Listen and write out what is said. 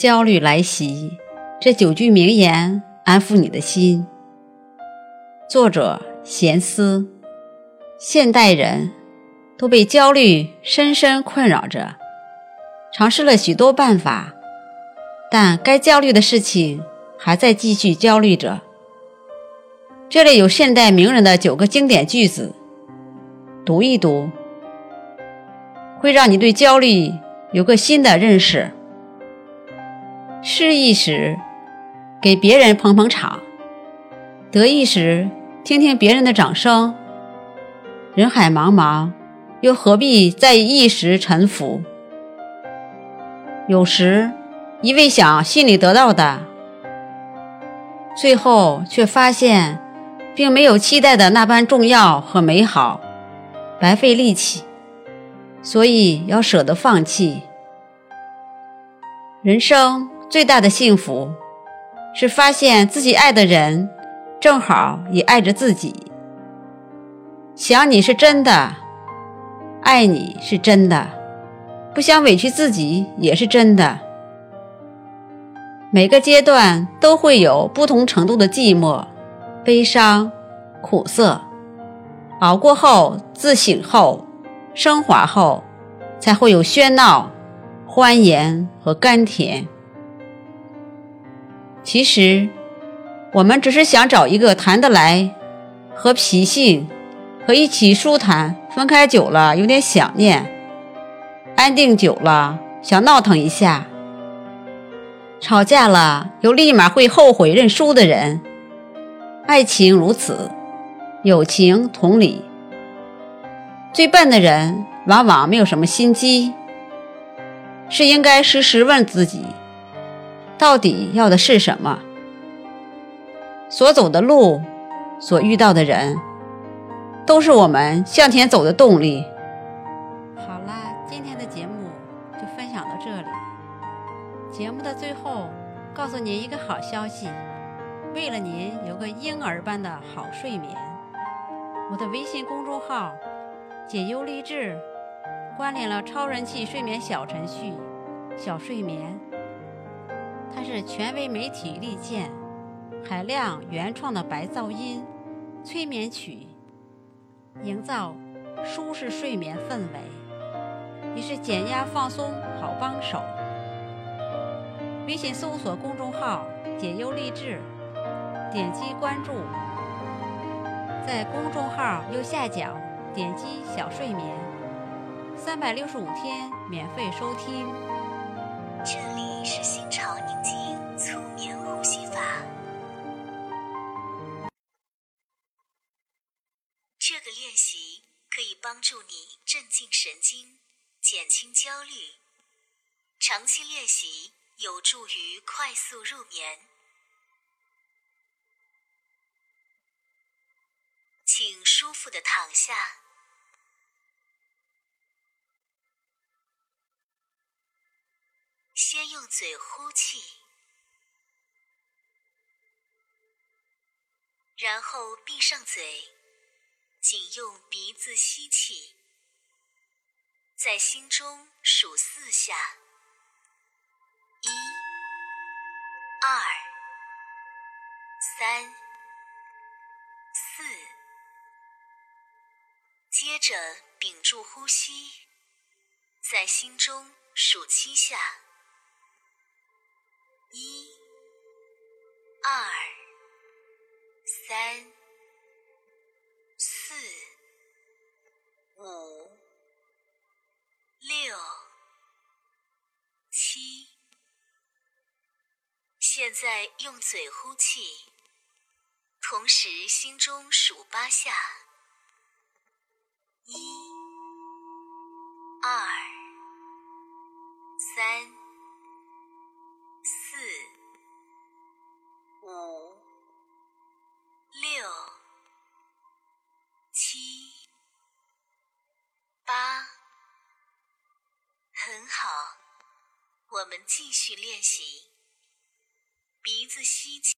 焦虑来袭，这九句名言安抚你的心。作者闲思。现代人都被焦虑深深困扰着，尝试了许多办法，但该焦虑的事情还在继续焦虑着。这里有现代名人的九个经典句子，读一读，会让你对焦虑有个新的认识。失意时，给别人捧捧场；得意时，听听别人的掌声。人海茫茫，又何必在意一时沉浮？有时，一味想心里得到的，最后却发现，并没有期待的那般重要和美好，白费力气。所以要舍得放弃。人生。最大的幸福，是发现自己爱的人，正好也爱着自己。想你是真的，爱你是真的，不想委屈自己也是真的。每个阶段都会有不同程度的寂寞、悲伤、苦涩，熬过后，自省后，升华后，才会有喧闹、欢颜和甘甜。其实，我们只是想找一个谈得来、和脾性、和一起舒坦；分开久了有点想念，安定久了想闹腾一下；吵架了又立马会后悔认输的人。爱情如此，友情同理。最笨的人往往没有什么心机，是应该时时问自己。到底要的是什么？所走的路，所遇到的人，都是我们向前走的动力。好啦，今天的节目就分享到这里。节目的最后，告诉您一个好消息：为了您有个婴儿般的好睡眠，我的微信公众号“解忧励志”关联了超人气睡眠小程序“小睡眠”。它是权威媒体力荐，海量原创的白噪音催眠曲，营造舒适睡眠氛围，也是减压放松好帮手。微信搜索公众号“解忧励志”，点击关注，在公众号右下角点击“小睡眠”，三百六十五天免费收听。这里是帮助你镇静神经，减轻焦虑。长期练习有助于快速入眠。请舒服的躺下。先用嘴呼气，然后闭上嘴，仅用鼻子吸气，在心中数四下：一、二、三、四。接着屏住呼吸，在心中数七下。一、二、三、现在用嘴呼气，同时心中数八下：一、二、三。四、五、六、七、八很好，我们继续练习。鼻子吸气。